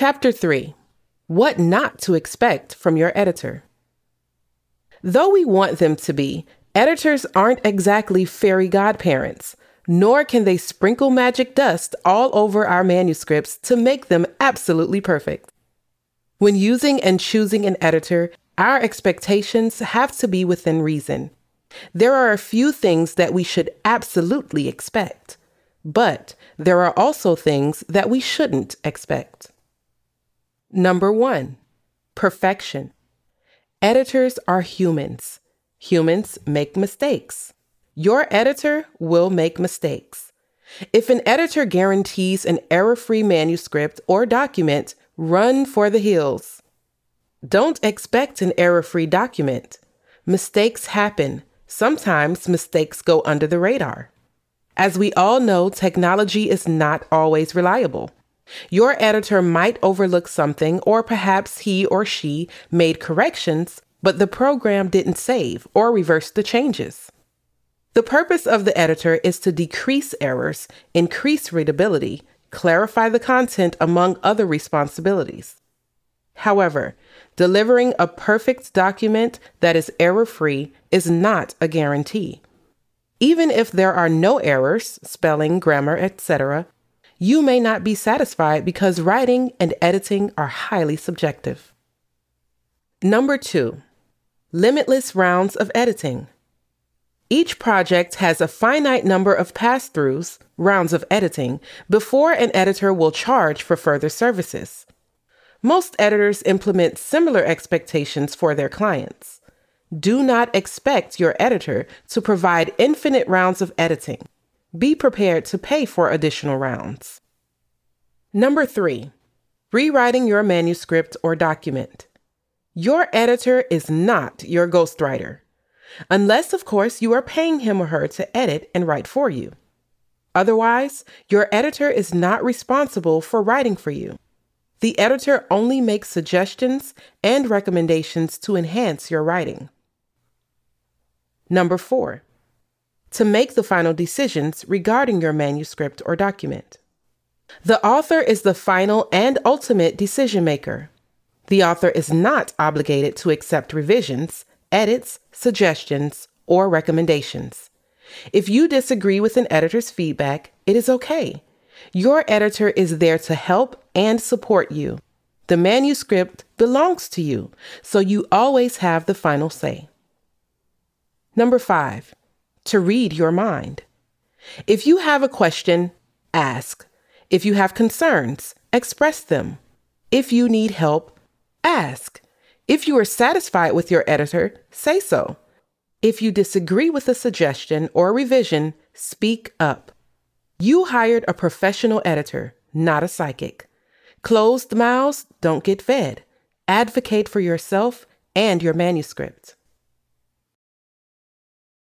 Chapter 3 What Not to Expect from Your Editor. Though we want them to be, editors aren't exactly fairy godparents, nor can they sprinkle magic dust all over our manuscripts to make them absolutely perfect. When using and choosing an editor, our expectations have to be within reason. There are a few things that we should absolutely expect, but there are also things that we shouldn't expect. Number one, perfection. Editors are humans. Humans make mistakes. Your editor will make mistakes. If an editor guarantees an error free manuscript or document, run for the hills. Don't expect an error free document. Mistakes happen. Sometimes mistakes go under the radar. As we all know, technology is not always reliable. Your editor might overlook something, or perhaps he or she made corrections, but the program didn't save or reverse the changes. The purpose of the editor is to decrease errors, increase readability, clarify the content, among other responsibilities. However, delivering a perfect document that is error free is not a guarantee. Even if there are no errors, spelling, grammar, etc., you may not be satisfied because writing and editing are highly subjective. Number two, limitless rounds of editing. Each project has a finite number of pass throughs, rounds of editing, before an editor will charge for further services. Most editors implement similar expectations for their clients. Do not expect your editor to provide infinite rounds of editing be prepared to pay for additional rounds. Number three, rewriting your manuscript or document. Your editor is not your ghostwriter, unless, of course, you are paying him or her to edit and write for you. Otherwise, your editor is not responsible for writing for you. The editor only makes suggestions and recommendations to enhance your writing. Number four, to make the final decisions regarding your manuscript or document. The author is the final and ultimate decision maker. The author is not obligated to accept revisions, edits, suggestions, or recommendations. If you disagree with an editor's feedback, it is okay. Your editor is there to help and support you. The manuscript belongs to you, so you always have the final say. Number five, to read your mind. If you have a question, ask. If you have concerns, express them. If you need help, ask. If you are satisfied with your editor, say so. If you disagree with a suggestion or revision, speak up. You hired a professional editor, not a psychic. Closed mouths don't get fed. Advocate for yourself and your manuscript.